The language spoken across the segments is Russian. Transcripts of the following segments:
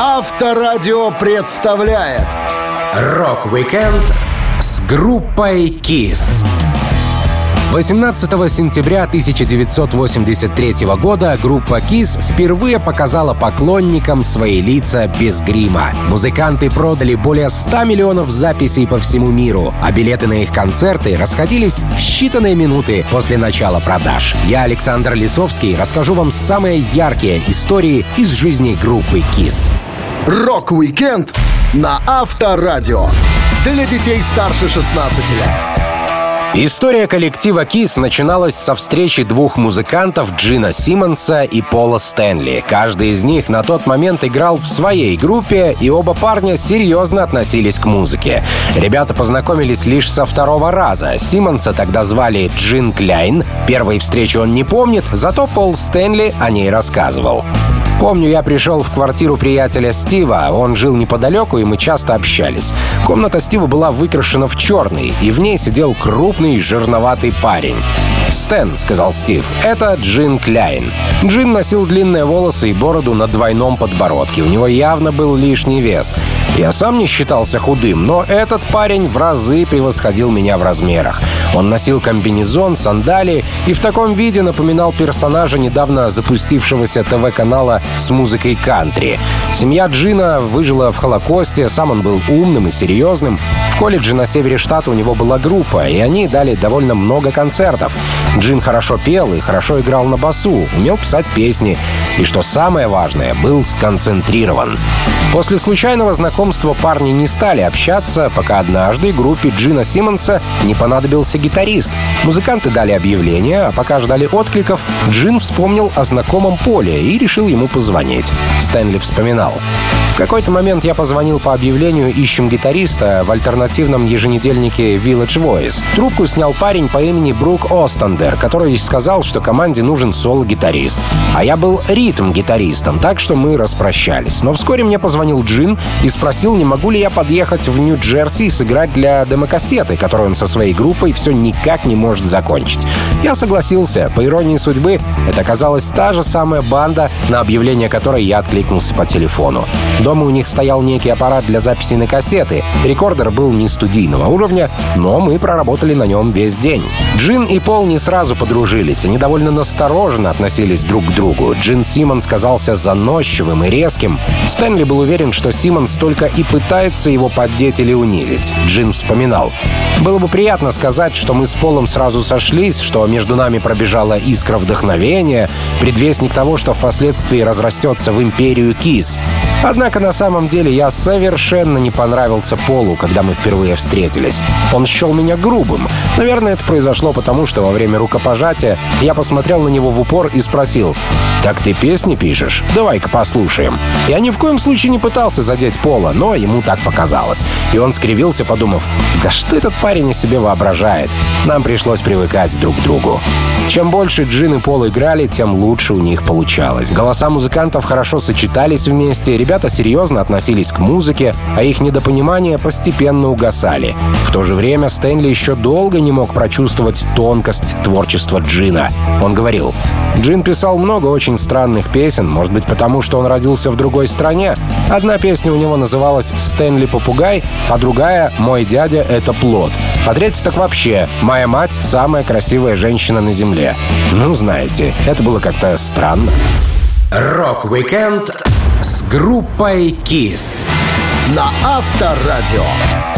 Авторадио представляет Рок-викенд с группой KISS. 18 сентября 1983 года группа KISS впервые показала поклонникам свои лица без грима. Музыканты продали более 100 миллионов записей по всему миру, а билеты на их концерты расходились в считанные минуты после начала продаж. Я, Александр Лисовский, расскажу вам самые яркие истории из жизни группы KISS. Рок-викенд на Авторадио. Для детей старше 16 лет. История коллектива KISS начиналась со встречи двух музыкантов Джина Симмонса и Пола Стэнли. Каждый из них на тот момент играл в своей группе, и оба парня серьезно относились к музыке. Ребята познакомились лишь со второго раза. Симмонса тогда звали Джин Кляйн. Первой встречи он не помнит, зато Пол Стэнли о ней рассказывал. Помню, я пришел в квартиру приятеля Стива, он жил неподалеку, и мы часто общались. Комната Стива была выкрашена в черный, и в ней сидел крупный жирноватый парень. «Стэн», — сказал Стив, — «это Джин Кляйн». Джин носил длинные волосы и бороду на двойном подбородке. У него явно был лишний вес. Я сам не считался худым, но этот парень в разы превосходил меня в размерах. Он носил комбинезон, сандалии и в таком виде напоминал персонажа недавно запустившегося ТВ-канала с музыкой кантри. Семья Джина выжила в Холокосте, сам он был умным и серьезным. В колледже на севере штата у него была группа, и они дали довольно много концертов. Джин хорошо пел и хорошо играл на басу, умел писать песни, и, что самое важное, был сконцентрирован. После случайного знакомства парни не стали общаться, пока однажды группе Джина Симмонса не понадобился гитарист. Музыканты дали объявление, а пока ждали откликов, Джин вспомнил о знакомом Поле и решил ему позвонить. Стэнли вспоминал. В какой-то момент я позвонил по объявлению «Ищем гитариста» в альтернативном еженедельнике Village Voice. Трубку снял парень по имени Брук Остандер, который сказал, что команде нужен соло-гитарист. А я был ритм-гитаристом, так что мы распрощались. Но вскоре мне позвонил Джин и спросил, не могу ли я подъехать в Нью-Джерси и сыграть для демокассеты, которую он со своей группой все никак не может закончить. Я согласился. По иронии судьбы, это оказалась та же самая банда, на объявление которой я откликнулся по телефону. Дома у них стоял некий аппарат для записи на кассеты. Рекордер был не студийного уровня, но мы проработали на нем весь день. Джин и Пол не сразу подружились. Они довольно настороженно относились друг к другу. Джин Симмонс казался заносчивым и резким. Стэнли был уверен, что Симмонс только и пытается его поддеть или унизить. Джин вспоминал. «Было бы приятно сказать, что мы с Полом сразу сошлись, что между нами пробежала искра вдохновения, предвестник того, что впоследствии разрастется в империю Кис. Однако на самом деле я совершенно не понравился Полу, когда мы впервые встретились. Он счел меня грубым. Наверное, это произошло потому, что во время рукопожатия я посмотрел на него в упор и спросил, «Так ты песни пишешь? Давай-ка послушаем». Я ни в коем случае не пытался задеть Пола, но ему так показалось. И он скривился, подумав, «Да что этот парень о себе воображает?» Нам пришлось привыкать друг к другу. Чем больше Джин и Пол играли, тем лучше у них получалось. Голоса музыкантов хорошо сочетались вместе, ребята серьезно относились к музыке, а их недопонимания постепенно угасали. В то же время Стэнли еще долго не мог прочувствовать тонкость творчества Джина. Он говорил, «Джин писал много очень странных песен, может быть потому, что он родился в другой стране. Одна песня у него называлась «Стэнли попугай», а другая «Мой дядя — это плод». А третья так вообще «Моя мать — самая красивая женщина на земле» земле. Ну, знаете, это было как-то странно. Рок-викенд с группой KISS на Авторадио.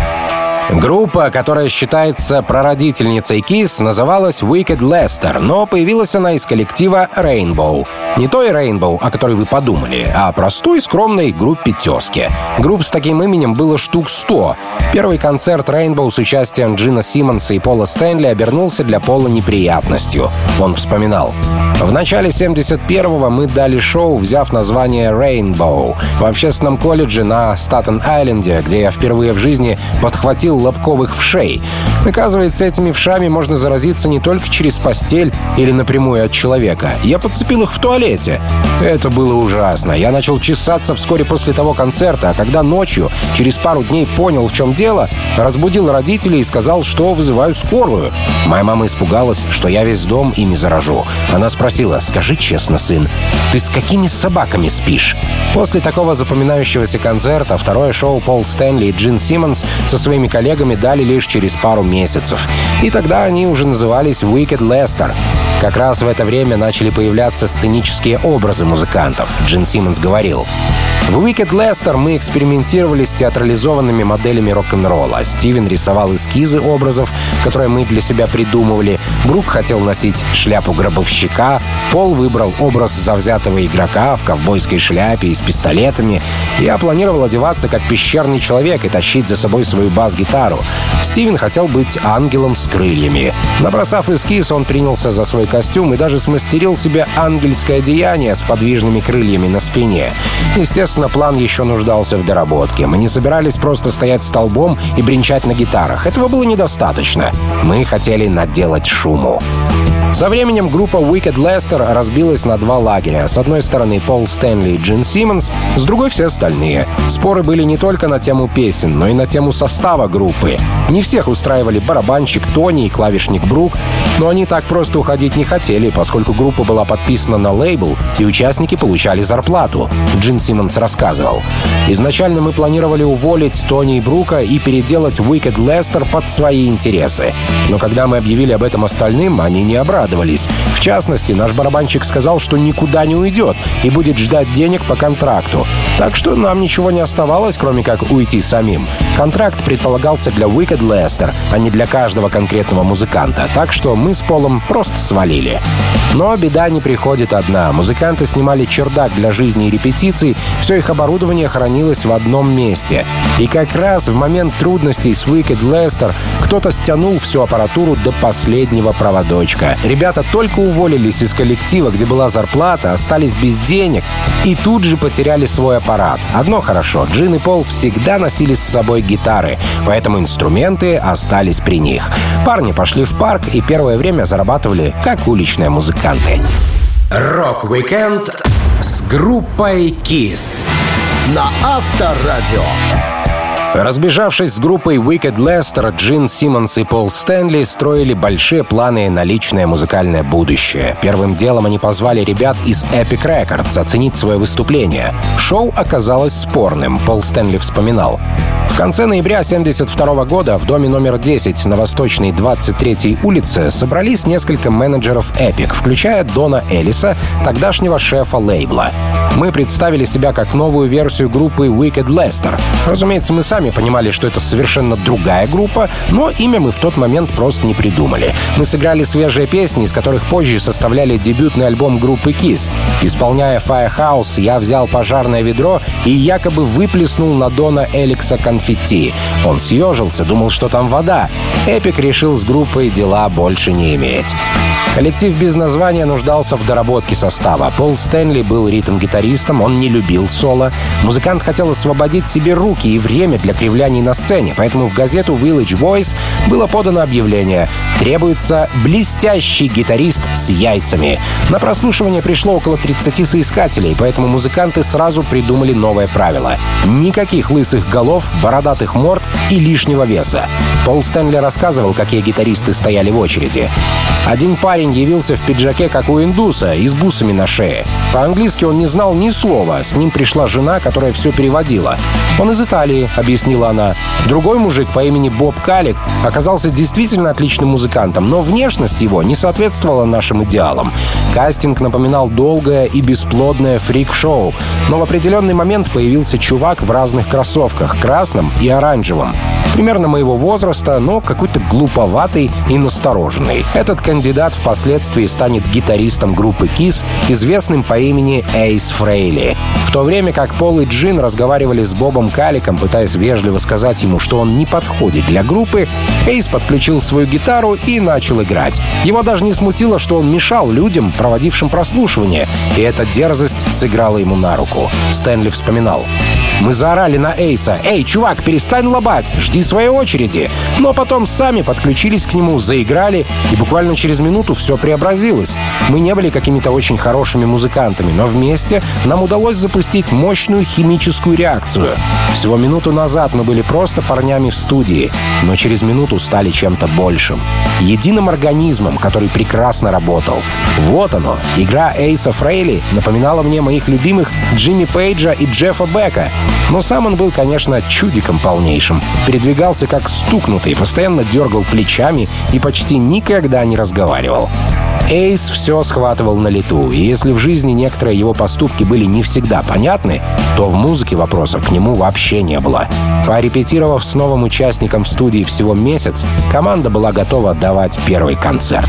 Группа, которая считается прародительницей Kiss, называлась Wicked Lester, но появилась она из коллектива Rainbow. Не той Rainbow, о которой вы подумали, а простой скромной группе тезки. Групп с таким именем было штук 100. Первый концерт Rainbow с участием Джина Симмонса и Пола Стэнли обернулся для Пола неприятностью. Он вспоминал. В начале 71-го мы дали шоу, взяв название Rainbow в общественном колледже на Статен-Айленде, где я впервые в жизни подхватил лобковых вшей. Оказывается, этими вшами можно заразиться не только через постель или напрямую от человека. Я подцепил их в туалете. Это было ужасно. Я начал чесаться вскоре после того концерта, а когда ночью, через пару дней понял, в чем дело, разбудил родителей и сказал, что вызываю скорую. Моя мама испугалась, что я весь дом ими заражу. Она спросила, скажи честно, сын, ты с какими собаками спишь? После такого запоминающегося концерта второе шоу Пол Стэнли и Джин Симмонс со своими коллегами дали лишь через пару месяцев. И тогда они уже назывались Wicked Lester. Как раз в это время начали появляться сценические образы музыкантов. Джин Симмонс говорил, в Wicked Lester мы экспериментировали с театрализованными моделями рок-н-ролла. Стивен рисовал эскизы образов, которые мы для себя придумывали. Брук хотел носить шляпу гробовщика. Пол выбрал образ завзятого игрока в ковбойской шляпе и с пистолетами. Я планировал одеваться как пещерный человек и тащить за собой свою бас-гитару. Стивен хотел быть ангелом с крыльями. Набросав эскиз, он принялся за свой костюм и даже смастерил себе ангельское одеяние с подвижными крыльями на спине. Естественно, план еще нуждался в доработке. Мы не собирались просто стоять столбом и бренчать на гитарах. Этого было недостаточно. Мы хотели наделать шуму. Со временем группа Wicked Lester разбилась на два лагеря. С одной стороны Пол Стэнли и Джин Симмонс, с другой все остальные. Споры были не только на тему песен, но и на тему состава группы. Не всех устраивали барабанщик Тони и клавишник Брук, но они так просто уходить не хотели, поскольку группа была подписана на лейбл, и участники получали зарплату. Джин Симмонс рассказывал. Изначально мы планировали уволить Тони и Брука и переделать Wicked Lester под свои интересы. Но когда мы объявили об этом остальным, они не обрадовались обрадовались. В частности, наш барабанщик сказал, что никуда не уйдет и будет ждать денег по контракту. Так что нам ничего не оставалось, кроме как уйти самим. Контракт предполагался для Wicked Lester, а не для каждого конкретного музыканта. Так что мы с Полом просто свалили. Но беда не приходит одна. Музыканты снимали чердак для жизни и репетиций, все их оборудование хранилось в одном месте. И как раз в момент трудностей с Wicked Lester кто-то стянул всю аппаратуру до последнего проводочка. Ребята только уволились из коллектива, где была зарплата, остались без денег и тут же потеряли свой аппарат. Одно хорошо, Джин и Пол всегда носили с собой гитары, поэтому инструменты остались при них. Парни пошли в парк и первое время зарабатывали как уличные музыканты. Рок-викенд с группой KISS на Авторадио. Разбежавшись с группой Wicked Lester, Джин Симмонс и Пол Стэнли строили большие планы на личное музыкальное будущее. Первым делом они позвали ребят из Epic Records оценить свое выступление. Шоу оказалось спорным, Пол Стэнли вспоминал. В конце ноября 1972 года в доме номер 10 на Восточной 23-й улице собрались несколько менеджеров Epic, включая Дона Элиса, тогдашнего шефа лейбла. Мы представили себя как новую версию группы Wicked Lester. Разумеется, мы сами понимали, что это совершенно другая группа, но имя мы в тот момент просто не придумали. Мы сыграли свежие песни, из которых позже составляли дебютный альбом группы Kiss. Исполняя Firehouse, я взял пожарное ведро и якобы выплеснул на Дона Эликса конфетти. Он съежился, думал, что там вода. Эпик решил с группой дела больше не иметь. Коллектив без названия нуждался в доработке состава. Пол Стэнли был ритм-гитаристом, он не любил соло. Музыкант хотел освободить себе руки и время для кривляний на сцене, поэтому в газету Village Voice было подано объявление «Требуется блестящий гитарист с яйцами». На прослушивание пришло около 30 соискателей, поэтому музыканты сразу придумали новое правило. Никаких лысых голов, бородатых морд и лишнего веса. Пол Стэнли рассказывал, какие гитаристы стояли в очереди. Один парень явился в пиджаке, как у индуса, и с бусами на шее. По-английски он не знал ни слова. С ним пришла жена, которая все переводила. «Он из Италии», — объяснила она. Другой мужик по имени Боб Калик оказался действительно отличным музыкантом, но внешность его не соответствовала нашим идеалам. Кастинг напоминал долгое и бесплодное фрик-шоу, но в определенный момент появился чувак в разных кроссовках, красном и оранжевом. Примерно моего возраста, но какой-то глуповатый и настороженный. Этот кандидат впоследствии станет гитаристом группы KISS, известным по имени Эйс Фрейли. В то время как Пол и Джин разговаривали с Бобом Каликом, пытаясь вежливо сказать ему, что он не подходит для группы, Эйс подключил свою гитару и начал играть. Его даже не смутило, что он мешал людям, проводившим прослушивание, и эта дерзость сыграла ему на руку. Стэнли вспоминал. Мы заорали на Эйса. «Эй, чувак, перестань лобать! Жди своей очереди, но потом сами подключились к нему, заиграли, и буквально через минуту все преобразилось. Мы не были какими-то очень хорошими музыкантами, но вместе нам удалось запустить мощную химическую реакцию. Всего минуту назад мы были просто парнями в студии, но через минуту стали чем-то большим. Единым организмом, который прекрасно работал. Вот оно. Игра Эйса Фрейли напоминала мне моих любимых Джимми Пейджа и Джеффа Бека. Но сам он был, конечно, чудиком полнейшим. Передвигался как стукнутый, постоянно дергал плечами и почти никогда не разговаривал. Эйс все схватывал на лету, и если в жизни некоторые его поступки были не всегда понятны, то в музыке вопросов к нему вообще не было. Порепетировав с новым участником в студии всего месяц, команда была готова давать первый концерт.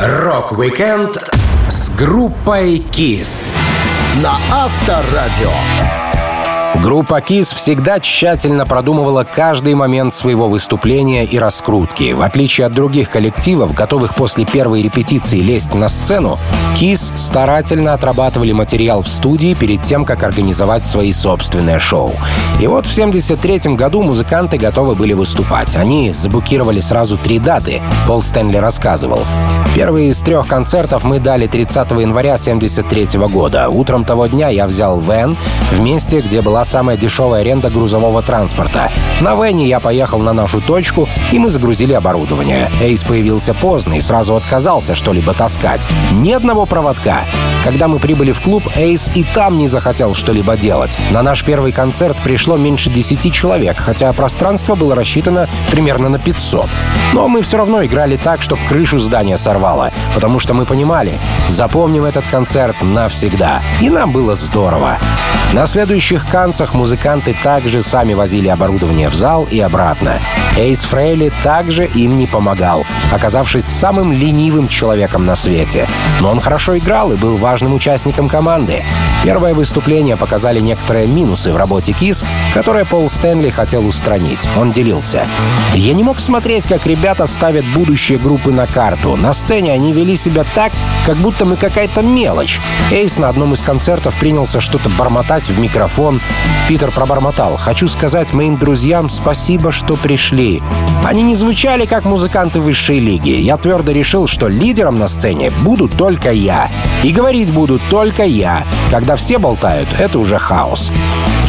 Рок-викенд с группой KISS на Авторадио. Группа KISS всегда тщательно продумывала каждый момент своего выступления и раскрутки. В отличие от других коллективов, готовых после первой репетиции лезть на сцену, KISS старательно отрабатывали материал в студии перед тем, как организовать свои собственные шоу. И вот в 73 году музыканты готовы были выступать. Они заблокировали сразу три даты, Пол Стэнли рассказывал. Первый из трех концертов мы дали 30 января 73 года. Утром того дня я взял вен в месте, где была самая дешевая аренда грузового транспорта. На вене я поехал на нашу точку, и мы загрузили оборудование. Эйс появился поздно и сразу отказался что-либо таскать. Ни одного проводка. Когда мы прибыли в клуб, Эйс и там не захотел что-либо делать. На наш первый концерт пришло меньше 10 человек, хотя пространство было рассчитано примерно на 500. Но мы все равно играли так, чтобы крышу здания сорвало, потому что мы понимали, запомним этот концерт навсегда. И нам было здорово. На следующих канцах музыканты также сами возили оборудование в зал и обратно. Эйс Фрейли также им не помогал, оказавшись самым ленивым человеком на свете. Но он хорошо играл и был важным участником команды. Первое выступление показали некоторые минусы в работе Кис, которые Пол Стэнли хотел устранить. Он делился. «Я не мог смотреть, как ребята ставят будущее группы на карту. На сцене они вели себя так, как будто мы какая-то мелочь. Эйс на одном из концертов принялся что-то бормотать в микрофон. Питер пробормотал. «Хочу сказать моим друзьям спасибо, что пришли. Они не звучали как музыканты высшей лиги. Я твердо решил, что лидером на сцене буду только я. И говорить буду только я. Когда все болтают, это уже хаос».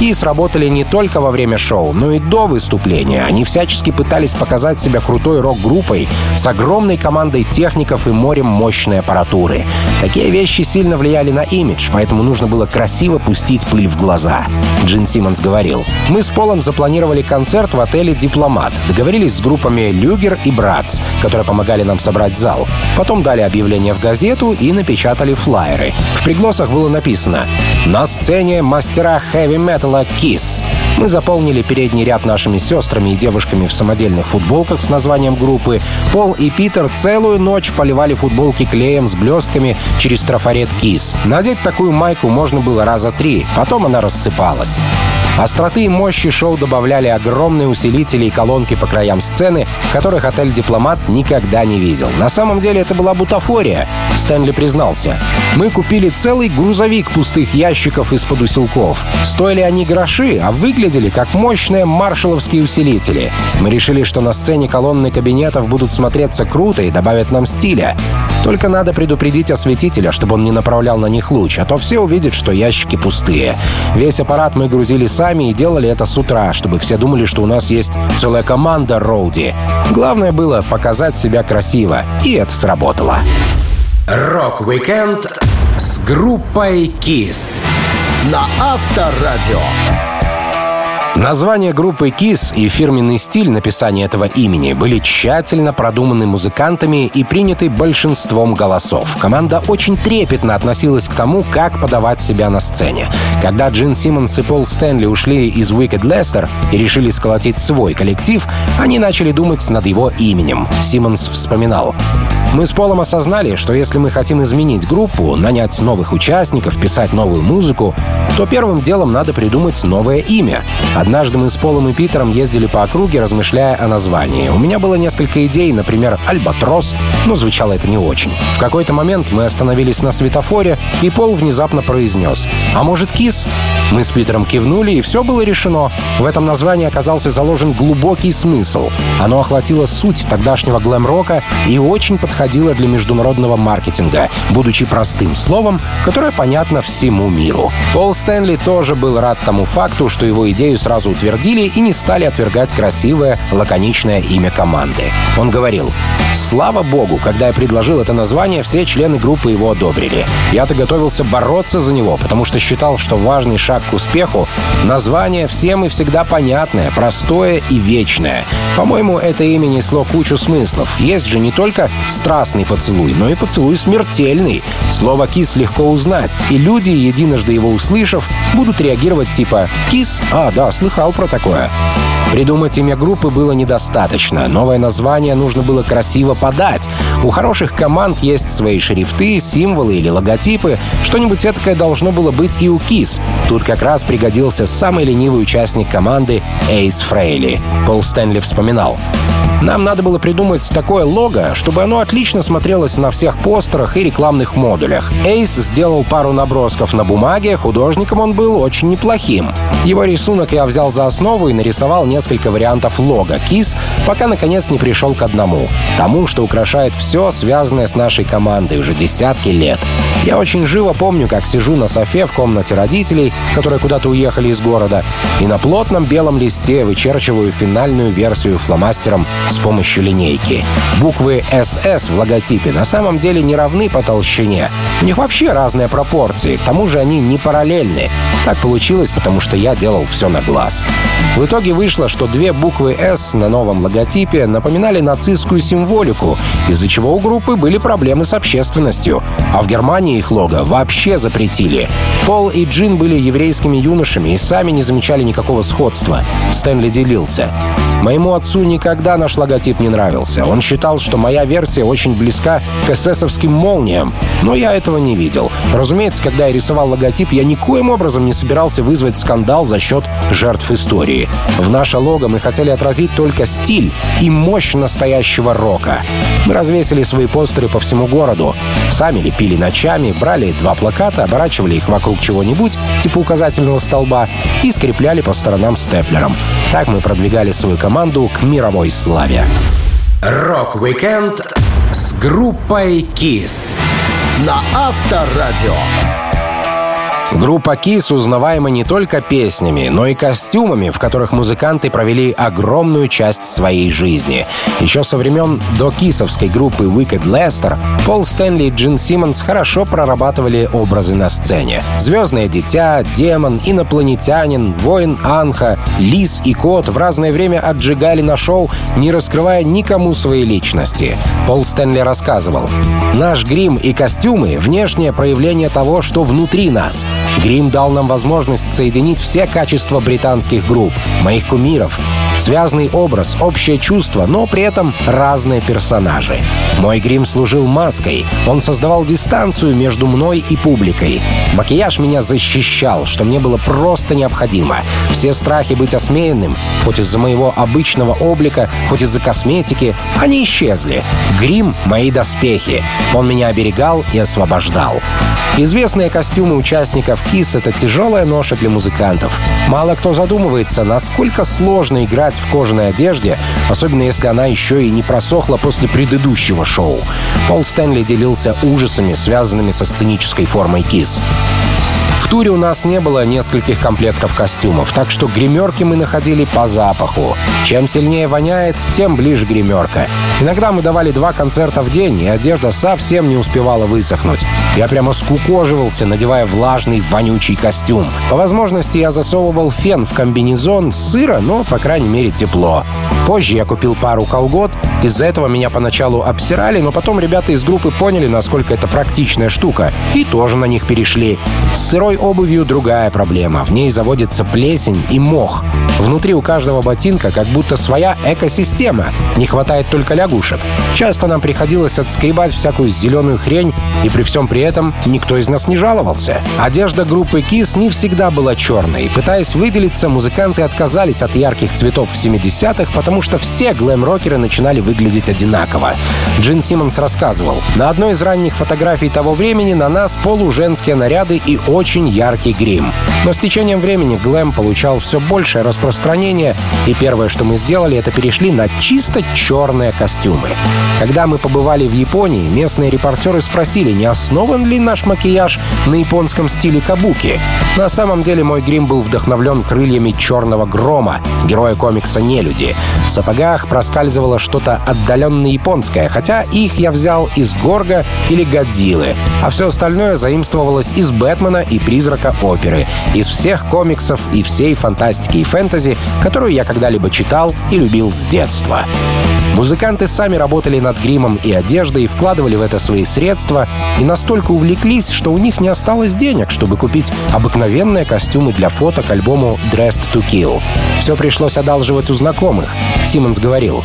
Кис работали не только во время шоу, но и до выступления. Они всячески пытались показать себя крутой рок-группой с огромной командой техников и морем мощной аппаратуры. Такие вещи сильно влияли на имидж, поэтому нужно было красиво пустить пыль в глаза. Джин Симмонс говорил, «Мы с Полом запланировали концерт в отеле «Дипломат». Договорились с группами «Люгер» и «Братс», которые помогали нам собрать зал. Потом дали объявление в газету и напечатали флайеры. В пригласах было написано «На сцене мастера хэви-металла Kiss». Мы заполнили передний ряд нашими сестрами и девушками в самодельных футболках с названием группы. Пол и Питер целую ночь поливали футболки клеем с блестками через трафарет Kiss. Надеть такую майку можно было раза три, потом она рассыпалась. Остроты и мощи шоу добавляли огромные усилители и колонки по краям сцены, которых отель «Дипломат» никогда не видел. На самом деле это была бутафория, Стэнли признался. Мы купили целый грузовик пустых ящиков из-под усилков. Стоили они гроши, а выглядели как мощные маршаловские усилители. Мы решили, что на сцене колонны кабинетов будут смотреться круто и добавят нам стиля. Только надо предупредить осветителя, чтобы он не направлял на них луч, а то все увидят, что ящики пустые. Весь аппарат мы грузили сами и делали это с утра, чтобы все думали, что у нас есть целая команда Роуди. Главное было показать себя красиво, и это сработало. Рок-викенд с группой KISS на Авторадио. Название группы KISS и фирменный стиль написания этого имени были тщательно продуманы музыкантами и приняты большинством голосов. Команда очень трепетно относилась к тому, как подавать себя на сцене. Когда Джин Симмонс и Пол Стэнли ушли из Wicked Lester и решили сколотить свой коллектив, они начали думать над его именем. Симмонс вспоминал. Мы с Полом осознали, что если мы хотим изменить группу, нанять новых участников, писать новую музыку, то первым делом надо придумать новое имя. Однажды мы с Полом и Питером ездили по округе, размышляя о названии. У меня было несколько идей, например, «Альбатрос», но звучало это не очень. В какой-то момент мы остановились на светофоре, и Пол внезапно произнес «А может, кис?» Мы с Питером кивнули, и все было решено. В этом названии оказался заложен глубокий смысл. Оно охватило суть тогдашнего глэм-рока и очень подходило для международного маркетинга, будучи простым словом, которое понятно всему миру. Пол Стэнли тоже был рад тому факту, что его идею сразу утвердили и не стали отвергать красивое, лаконичное имя команды. Он говорил, «Слава богу, когда я предложил это название, все члены группы его одобрили. Я-то готовился бороться за него, потому что считал, что важный шаг к успеху — название всем и всегда понятное, простое и вечное. По-моему, это имя несло кучу смыслов. Есть же не только страстный поцелуй, но и поцелуй смертельный. Слово «кис» легко узнать, и люди, единожды его услышав, будут реагировать типа «кис? А, да, слыхал про такое». Придумать имя группы было недостаточно. Новое название нужно было красиво подать. У хороших команд есть свои шрифты, символы или логотипы. Что-нибудь эткое должно было быть и у KISS. Тут как раз пригодился самый ленивый участник команды Эйс Фрейли. Пол Стэнли вспоминал. Нам надо было придумать такое лого, чтобы оно отлично смотрелось на всех постерах и рекламных модулях. Эйс сделал пару набросков на бумаге, художником он был очень неплохим. Его рисунок я взял за основу и нарисовал несколько вариантов лога KISS, пока наконец не пришел к одному. Тому, что украшает все, связанное с нашей командой уже десятки лет. Я очень живо помню, как сижу на софе в комнате родителей, которые куда-то уехали из города, и на плотном белом листе вычерчиваю финальную версию фломастером с помощью линейки. Буквы «СС» в логотипе на самом деле не равны по толщине. У них вообще разные пропорции, к тому же они не параллельны. Так получилось, потому что я делал все на глаз. В итоге вышло, что две буквы «С» на новом логотипе напоминали нацистскую символику, из-за чего у группы были проблемы с общественностью. А в Германии их лого вообще запретили. Пол и Джин были еврейскими юношами и сами не замечали никакого сходства. Стэнли делился. Моему отцу никогда наш логотип не нравился. Он считал, что моя версия очень близка к эсэсовским молниям, но я этого не видел. Разумеется, когда я рисовал логотип, я никоим образом не собирался вызвать скандал за счет жертв истории. В наше лого мы хотели отразить только стиль и мощь настоящего рока. Мы развесили свои постеры по всему городу. Сами лепили ночами, брали два плаката, оборачивали их вокруг чего-нибудь, типа указательного столба, и скрепляли по сторонам степлером. Так мы продвигали свою команду команду к мировой славе. Рок-викенд с группой KISS на Авторадио. Группа Kiss узнаваема не только песнями, но и костюмами, в которых музыканты провели огромную часть своей жизни. Еще со времен до кисовской группы Wicked Lester Пол Стэнли и Джин Симмонс хорошо прорабатывали образы на сцене. Звездное дитя, демон, инопланетянин, воин Анха, лис и кот в разное время отжигали на шоу, не раскрывая никому своей личности. Пол Стэнли рассказывал, «Наш грим и костюмы — внешнее проявление того, что внутри нас. Грим дал нам возможность соединить все качества британских групп, моих кумиров, Связанный образ, общее чувство, но при этом разные персонажи. Мой грим служил маской. Он создавал дистанцию между мной и публикой. Макияж меня защищал, что мне было просто необходимо. Все страхи быть осмеянным, хоть из-за моего обычного облика, хоть из-за косметики, они исчезли. Грим — мои доспехи. Он меня оберегал и освобождал. Известные костюмы участников КИС — это тяжелая ноша для музыкантов. Мало кто задумывается, насколько сложно играть играть в кожаной одежде, особенно если она еще и не просохла после предыдущего шоу. Пол Стэнли делился ужасами, связанными со сценической формой Кис туре у нас не было нескольких комплектов костюмов, так что гримерки мы находили по запаху. Чем сильнее воняет, тем ближе гримерка. Иногда мы давали два концерта в день, и одежда совсем не успевала высохнуть. Я прямо скукоживался, надевая влажный, вонючий костюм. По возможности я засовывал фен в комбинезон, сыро, но, по крайней мере, тепло. Позже я купил пару колгот. Из-за этого меня поначалу обсирали, но потом ребята из группы поняли, насколько это практичная штука, и тоже на них перешли. С сырой обувью другая проблема. В ней заводится плесень и мох. Внутри у каждого ботинка как будто своя экосистема. Не хватает только лягушек. Часто нам приходилось отскребать всякую зеленую хрень, и при всем при этом никто из нас не жаловался. Одежда группы KISS не всегда была черной. Пытаясь выделиться, музыканты отказались от ярких цветов в 70-х, потому что все глэм-рокеры начинали выглядеть одинаково. Джин Симмонс рассказывал, на одной из ранних фотографий того времени на нас полуженские наряды и очень яркий грим. Но с течением времени глэм получал все большее распространение, и первое, что мы сделали, это перешли на чисто черные костюмы. Когда мы побывали в Японии, местные репортеры спросили, не основан ли наш макияж на японском стиле кабуки. На самом деле мой грим был вдохновлен крыльями черного грома, героя комикса «Нелюди». В сапогах проскальзывало что-то отдаленно японское, хотя их я взял из Горга или Годзиллы, а все остальное заимствовалось из Бэтмена и Призрака оперы, из всех комиксов и всей фантастики и фэнтези, которую я когда-либо читал и любил с детства. Музыканты сами работали над гримом и одеждой, вкладывали в это свои средства и настолько увлеклись, что у них не осталось денег, чтобы купить обыкновенные костюмы для фото к альбому «Dressed to Kill». Все пришлось одалживать у знакомых. Симмонс говорил,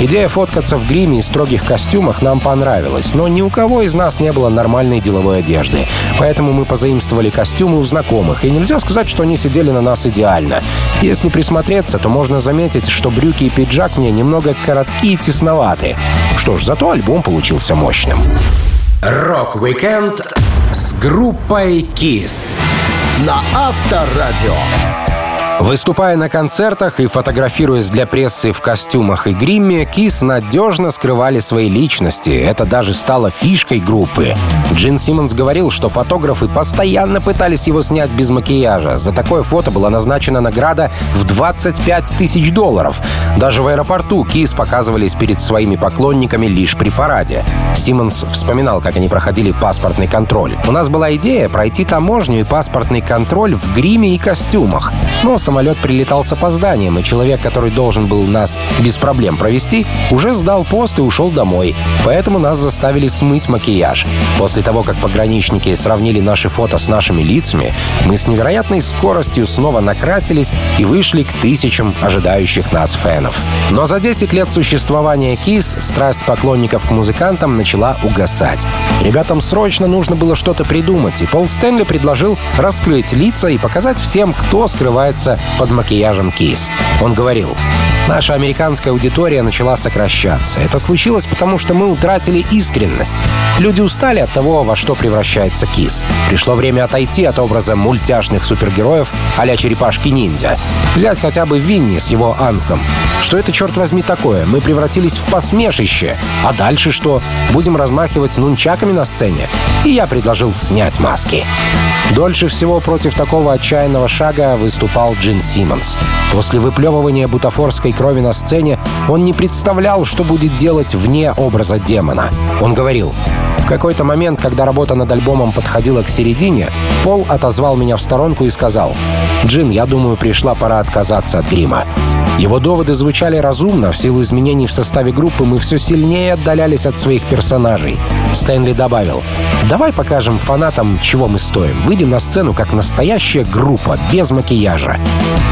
«Идея фоткаться в гриме и строгих костюмах нам понравилась, но ни у кого из нас не было нормальной деловой одежды. Поэтому мы позаимствовали костюмы у знакомых, и нельзя сказать, что они сидели на нас идеально. Если присмотреться, то можно заметить, что брюки и пиджак мне немного коротки и тесноваты. Что ж, зато альбом получился мощным. Рок-викенд с группой Kiss на Авторадио. Выступая на концертах и фотографируясь для прессы в костюмах и гриме, Kiss надежно скрывали свои личности. Это даже стало фишкой группы. Джин Симмонс говорил, что фотографы постоянно пытались его снять без макияжа. За такое фото была назначена награда в 25 тысяч долларов. Даже в аэропорту Кис показывались перед своими поклонниками лишь при параде. Симмонс вспоминал, как они проходили паспортный контроль. «У нас была идея пройти таможню и паспортный контроль в гриме и костюмах. Но самолет прилетал с опозданием, и человек, который должен был нас без проблем провести, уже сдал пост и ушел домой. Поэтому нас заставили смыть макияж. После того, как пограничники сравнили наши фото с нашими лицами, мы с невероятной скоростью снова накрасились и вышли к тысячам ожидающих нас фенов. Но за 10 лет существования KISS страсть поклонников к музыкантам начала угасать. Ребятам срочно нужно было что-то придумать, и Пол Стэнли предложил раскрыть лица и показать всем, кто скрывается под макияжем Кис. Он говорил, наша американская аудитория начала сокращаться. Это случилось потому, что мы утратили искренность. Люди устали от того, во что превращается Кис. Пришло время отойти от образа мультяшных супергероев а-ля черепашки-ниндзя. Взять хотя бы Винни с его Анхом. Что это, черт возьми, такое? Мы превратились в посмешище. А дальше что? Будем размахивать нунчаками на сцене? И я предложил снять маски. Дольше всего против такого отчаянного шага выступал Джин Симмонс. После выплевывания бутафорской крови на сцене он не представлял, что будет делать вне образа демона. Он говорил, в какой-то момент, когда работа над альбомом подходила к середине, Пол отозвал меня в сторонку и сказал, «Джин, я думаю, пришла пора отказаться от грима. Его доводы звучали разумно. В силу изменений в составе группы мы все сильнее отдалялись от своих персонажей. Стэнли добавил, «Давай покажем фанатам, чего мы стоим. Выйдем на сцену как настоящая группа, без макияжа».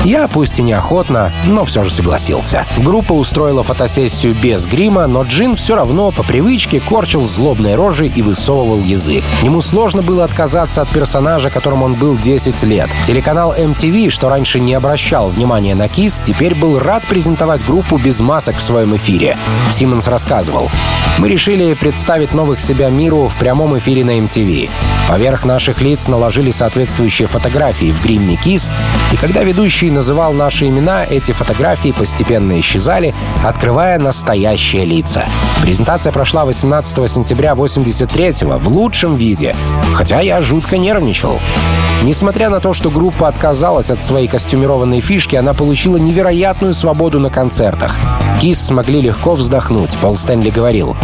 Я, пусть и неохотно, но все же согласился. Группа устроила фотосессию без грима, но Джин все равно по привычке корчил злобные рожи и высовывал язык. Ему сложно было отказаться от персонажа, которым он был 10 лет. Телеканал MTV, что раньше не обращал внимания на Кис, теперь был рад презентовать группу без масок в своем эфире. Симмонс рассказывал. «Мы решили представить новых себя миру в прямом эфире на MTV. Поверх наших лиц наложили соответствующие фотографии в гримме Кис, и когда ведущий называл наши имена, эти фотографии постепенно исчезали, открывая настоящие лица. Презентация прошла 18 сентября 83-го в лучшем виде, хотя я жутко нервничал. Несмотря на то, что группа отказалась от своей костюмированной фишки, она получила невероятную свободу на концертах. Кис смогли легко вздохнуть, Пол Стэнли говорил.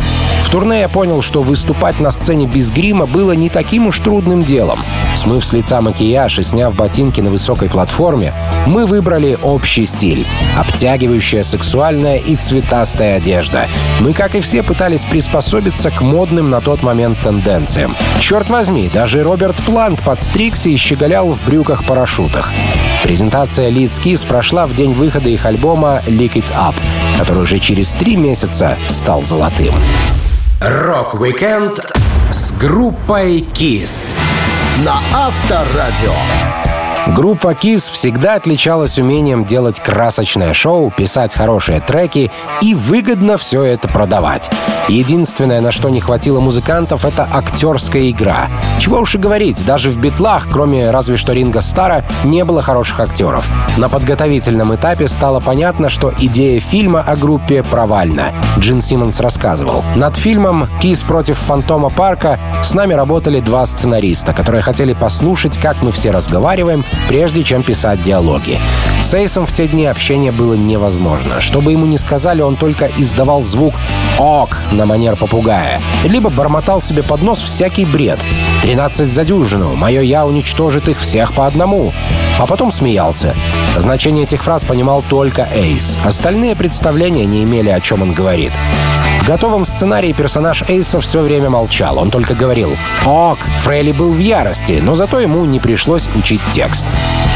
Турне я понял, что выступать на сцене без грима было не таким уж трудным делом. Смыв с лица макияж и сняв ботинки на высокой платформе, мы выбрали общий стиль — обтягивающая сексуальная и цветастая одежда. Мы, как и все, пытались приспособиться к модным на тот момент тенденциям. Черт возьми, даже Роберт Плант подстригся и щеголял в брюках-парашютах. Презентация Lead Kiss прошла в день выхода их альбома Lick It Up, который уже через три месяца стал золотым. Рок-викенд с группой Kiss на Авторадио. Группа Kiss всегда отличалась умением делать красочное шоу, писать хорошие треки и выгодно все это продавать. Единственное, на что не хватило музыкантов, это актерская игра. Чего уж и говорить, даже в битлах, кроме разве что Ринго Старра, не было хороших актеров. На подготовительном этапе стало понятно, что идея фильма о группе провальна. Джин Симмонс рассказывал. Над фильмом «Кис против Фантома Парка» с нами работали два сценариста, которые хотели послушать, как мы все разговариваем, прежде чем писать диалоги. С Эйсом в те дни общение было невозможно. Что бы ему ни сказали, он только издавал звук «ок» на манер попугая, либо бормотал себе под нос всякий бред. «Тринадцать за дюжину, мое я уничтожит их всех по одному», а потом смеялся. Значение этих фраз понимал только Эйс. Остальные представления не имели, о чем он говорит. В готовом сценарии персонаж Эйса все время молчал. Он только говорил «Ок!». Фрейли был в ярости, но зато ему не пришлось учить текст.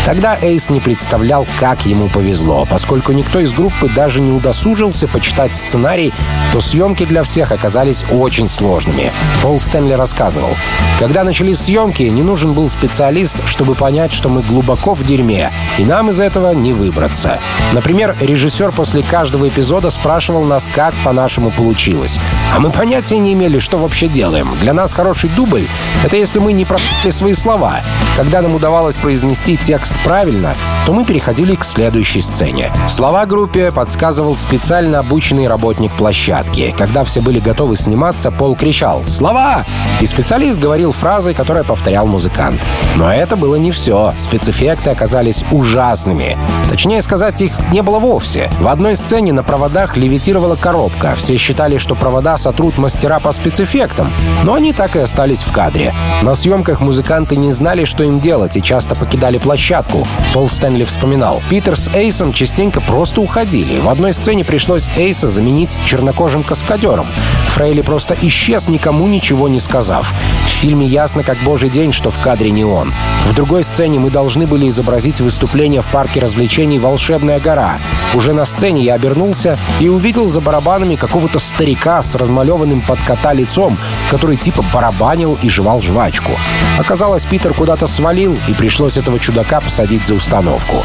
Тогда Эйс не представлял, как ему повезло. Поскольку никто из группы даже не удосужился почитать сценарий, то съемки для всех оказались очень сложными. Пол Стэнли рассказывал. Когда начались съемки, не нужен был специалист, чтобы понять, что мы глубоко в дерьме, и нам из этого не выбраться. Например, режиссер после каждого эпизода спрашивал нас, как по-нашему получилось. А мы понятия не имели, что вообще делаем. Для нас хороший дубль — это если мы не пропали свои слова. Когда нам удавалось произнести текст правильно, то мы переходили к следующей сцене. Слова группе подсказывал специально обученный работник площадки. Когда все были готовы сниматься, Пол кричал «Слова!» И специалист говорил фразы, которые повторял музыкант. Но это было не все. Спецэффекты оказались ужасными. Точнее сказать, их не было вовсе. В одной сцене на проводах левитировала коробка. Все считали, что провода сотрут мастера по спецэффектам, но они так и остались в кадре. На съемках музыканты не знали, что им делать, и часто покидали площадку. Пол Стэнли вспоминал. Питер с Эйсом частенько просто уходили. В одной сцене пришлось Эйса заменить чернокожим каскадером. Фрейли просто исчез, никому ничего не сказав. В фильме ясно как божий день, что в кадре не он. В другой сцене мы должны были изобразить выступление в парке развлечений «Волшебная гора». Уже на сцене я обернулся и увидел за барабанами какого-то старика с размалеванным под кота лицом, который типа барабанил и жевал жвачку. Оказалось, Питер куда-то свалил, и пришлось этого чудака посадить за установку.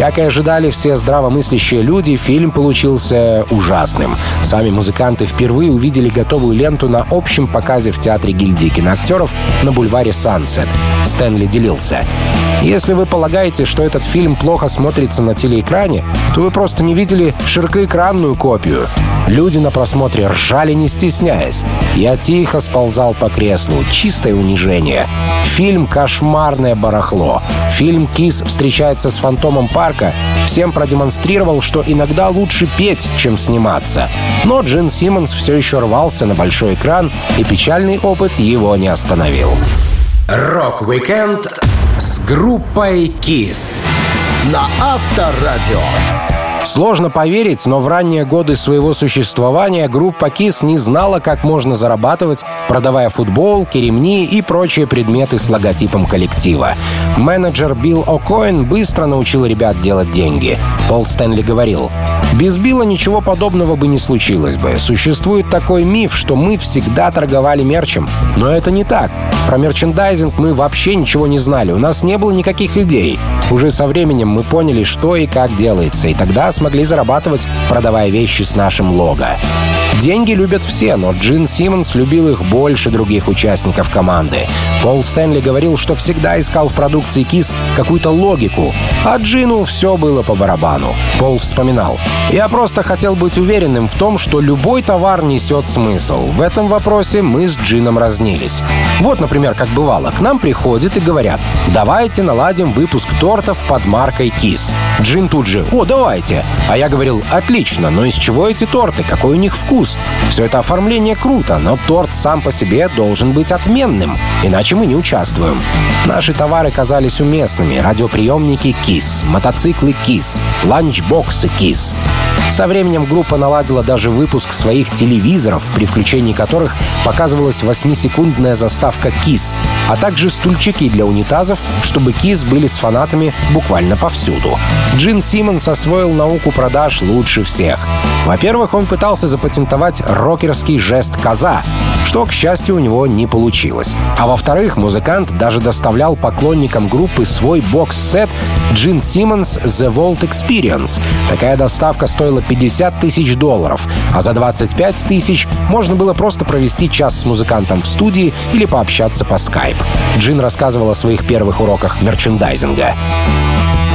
Как и ожидали все здравомыслящие люди, фильм получился ужасным. Сами музыканты впервые увидели готовую ленту на общем показе в Театре гильдии киноактеров на бульваре Сансет. Стэнли делился. Если вы полагаете, что этот фильм плохо смотрится на телеэкране, то вы просто не видели широкоэкранную копию. Люди на просмотре ржали, не стесняясь. Я тихо сползал по креслу. Чистое унижение. Фильм «Кошмарное барахло». Фильм «Кис встречается с фантомом парка» всем продемонстрировал, что иногда лучше петь, чем сниматься. Но Джин Симмонс все еще рвался на большой экран, и печальный опыт его не остановил. Рок-викенд с группой «Kiss» на Авторадио. Сложно поверить, но в ранние годы своего существования группа KISS не знала, как можно зарабатывать, продавая футболки, ремни и прочие предметы с логотипом коллектива. Менеджер Билл О'Коин быстро научил ребят делать деньги. Пол Стэнли говорил, «Без Билла ничего подобного бы не случилось бы. Существует такой миф, что мы всегда торговали мерчем. Но это не так. Про мерчендайзинг мы вообще ничего не знали. У нас не было никаких идей. Уже со временем мы поняли, что и как делается, и тогда смогли зарабатывать, продавая вещи с нашим лого. Деньги любят все, но Джин Симмонс любил их больше других участников команды. Пол Стэнли говорил, что всегда искал в продукции Кис какую-то логику, а Джину все было по барабану. Пол вспоминал. «Я просто хотел быть уверенным в том, что любой товар несет смысл. В этом вопросе мы с Джином разнились. Вот, например, как бывало, к нам приходят и говорят, давайте наладим выпуск тортов под маркой Кис. Джин тут же, о, давайте. А я говорил, отлично, но из чего эти торты, какой у них вкус? Все это оформление круто, но торт сам по себе должен быть отменным, иначе мы не участвуем. Наши товары казались уместными. Радиоприемники KISS, мотоциклы KISS, ланчбоксы KISS. Со временем группа наладила даже выпуск своих телевизоров, при включении которых показывалась 8-секундная заставка KISS, а также стульчики для унитазов, чтобы KISS были с фанатами буквально повсюду. Джин Симмонс освоил науку продаж лучше всех. Во-первых, он пытался запатентовать рокерский жест «коза». что, к счастью, у него не получилось. А во-вторых, музыкант даже доставлял поклонникам группы свой бокс-сет Джин Симмонс The Vault Experience. Такая доставка стоила 50 тысяч долларов, а за 25 тысяч можно было просто провести час с музыкантом в студии или пообщаться по Skype. Джин рассказывал о своих первых уроках мерчендайзинга.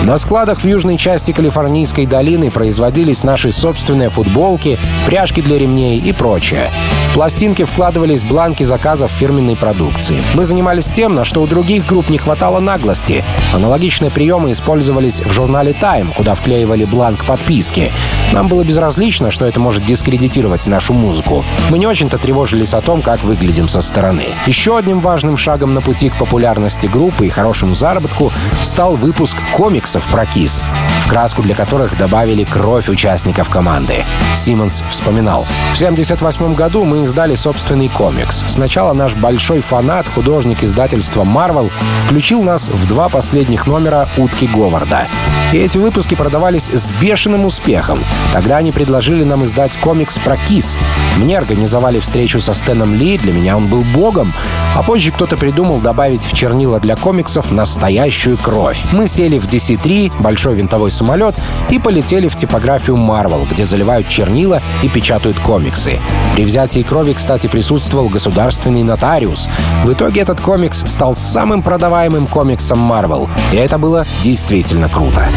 На складах в южной части Калифорнийской долины производились наши собственные футболки, пряжки для ремней и прочее. В пластинки вкладывались бланки заказов фирменной продукции. Мы занимались тем, на что у других групп не хватало наглости. Аналогичные приемы использовались в журнале Time, куда вклеивали бланк подписки. Нам было безразлично, что это может дискредитировать нашу музыку. Мы не очень-то тревожились о том, как выглядим со стороны. Еще одним важным шагом на пути к популярности группы и хорошему заработку стал выпуск комикс комиксов про КИС, в краску для которых добавили кровь участников команды. Симмонс вспоминал. В 1978 году мы издали собственный комикс. Сначала наш большой фанат, художник издательства Marvel, включил нас в два последних номера «Утки Говарда». И эти выпуски продавались с бешеным успехом. Тогда они предложили нам издать комикс про Кис. Мне организовали встречу со Стэном Ли, для меня он был богом. А позже кто-то придумал добавить в чернила для комиксов настоящую кровь. Мы сели в DC-3, большой винтовой самолет, и полетели в типографию Marvel, где заливают чернила и печатают комиксы. При взятии крови, кстати, присутствовал государственный нотариус. В итоге этот комикс стал самым продаваемым комиксом Marvel. И это было действительно круто.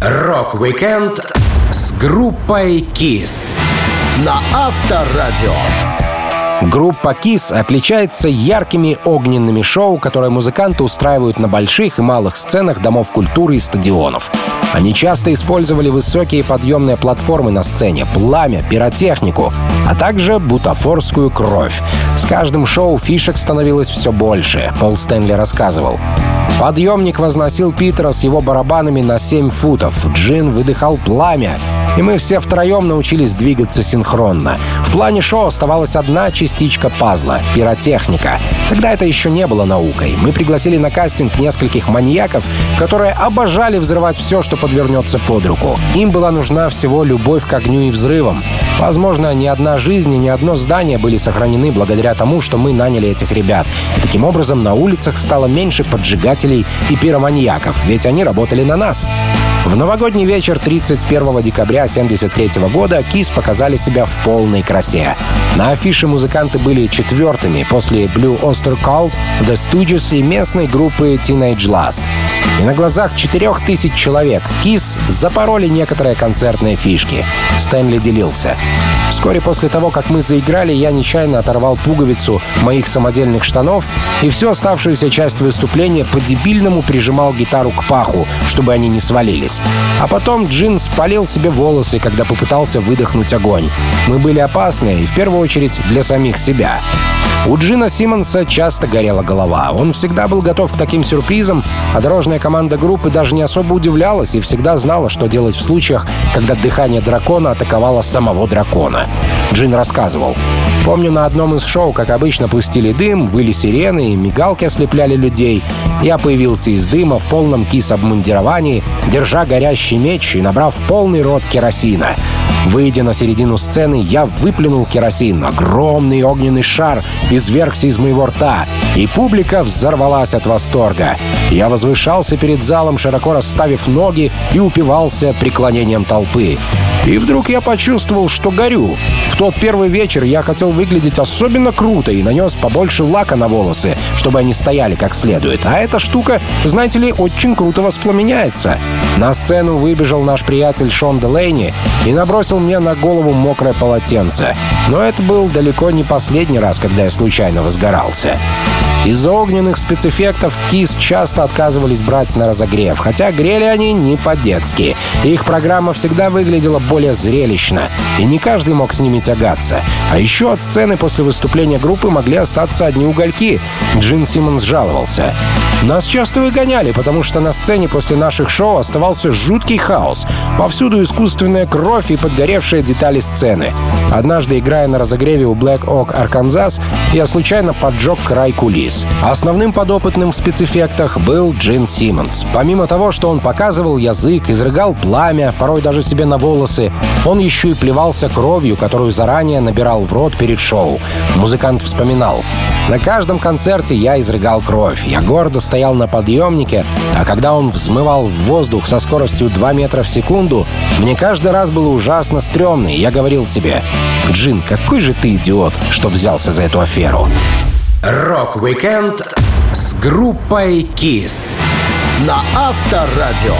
Рок-викенд с группой KISS на Авторадио. Группа KISS отличается яркими огненными шоу, которые музыканты устраивают на больших и малых сценах домов культуры и стадионов. Они часто использовали высокие подъемные платформы на сцене, пламя, пиротехнику, а также бутафорскую кровь. С каждым шоу фишек становилось все больше, Пол Стэнли рассказывал. Подъемник возносил Питера с его барабанами на 7 футов. Джин выдыхал пламя. И мы все втроем научились двигаться синхронно. В плане шоу оставалась одна частичка пазла — пиротехника. Тогда это еще не было наукой. Мы пригласили на кастинг нескольких маньяков, которые обожали взрывать все, что подвернется под руку. Им была нужна всего любовь к огню и взрывам. Возможно, ни одна жизнь и ни одно здание были сохранены благодаря тому, что мы наняли этих ребят. И таким образом на улицах стало меньше поджигателей и пироманьяков, ведь они работали на нас. В новогодний вечер 31 декабря 1973 года Кис показали себя в полной красе. На афише музыканты были четвертыми после Blue Oyster Cult, The Stooges и местной группы Teenage Last. И на глазах 4000 человек Кис запороли некоторые концертные фишки. Стэнли делился. Вскоре после того, как мы заиграли, я нечаянно оторвал пуговицу моих самодельных штанов и всю оставшуюся часть выступления по-дебильному прижимал гитару к паху, чтобы они не свалились. А потом Джин спалил себе волосы, когда попытался выдохнуть огонь. Мы были опасны, и в первую очередь для самих себя. У Джина Симмонса часто горела голова. Он всегда был готов к таким сюрпризам, а дорожная команда группы даже не особо удивлялась и всегда знала, что делать в случаях, когда дыхание дракона атаковало самого дракона. Джин рассказывал. Помню, на одном из шоу, как обычно, пустили дым, выли сирены и мигалки ослепляли людей. Я появился из дыма в полном кис-обмундировании, держа горящий меч и набрав полный рот керосина. Выйдя на середину сцены, я выплюнул керосин. Огромный огненный шар извергся из моего рта, и публика взорвалась от восторга. Я возвышался перед залом, широко расставив ноги и упивался преклонением толпы. И вдруг я почувствовал, что горю. В тот первый вечер я хотел выглядеть особенно круто и нанес побольше лака на волосы, чтобы они стояли как следует. А эта штука, знаете ли, очень круто воспламеняется. На сцену выбежал наш приятель Шон Делейни и набросил мне на голову мокрое полотенце. Но это был далеко не последний раз, когда я случайно возгорался. Из-за огненных спецэффектов Кис часто отказывались брать на разогрев, хотя грели они не по-детски. Их программа всегда выглядела более зрелищно, и не каждый мог с ними тягаться. А еще от сцены после выступления группы могли остаться одни угольки. Джин Симмонс жаловался. Нас часто выгоняли, потому что на сцене после наших шоу оставался жуткий хаос. Повсюду искусственная кровь и подгоревшие детали сцены. Однажды, играя на разогреве у Black Oak, Арканзас, я случайно поджег край кулис. Kiss. Основным подопытным в спецэффектах был Джин Симмонс. Помимо того, что он показывал язык, изрыгал пламя, порой даже себе на волосы, он еще и плевался кровью, которую заранее набирал в рот перед шоу. Музыкант вспоминал. На каждом концерте я изрыгал кровь. Я гордо стоял на подъемнике, а когда он взмывал в воздух со скоростью 2 метра в секунду, мне каждый раз было ужасно стрёмно, и я говорил себе, «Джин, какой же ты идиот, что взялся за эту аферу?» Рок-викенд с группой KISS на Авторадио.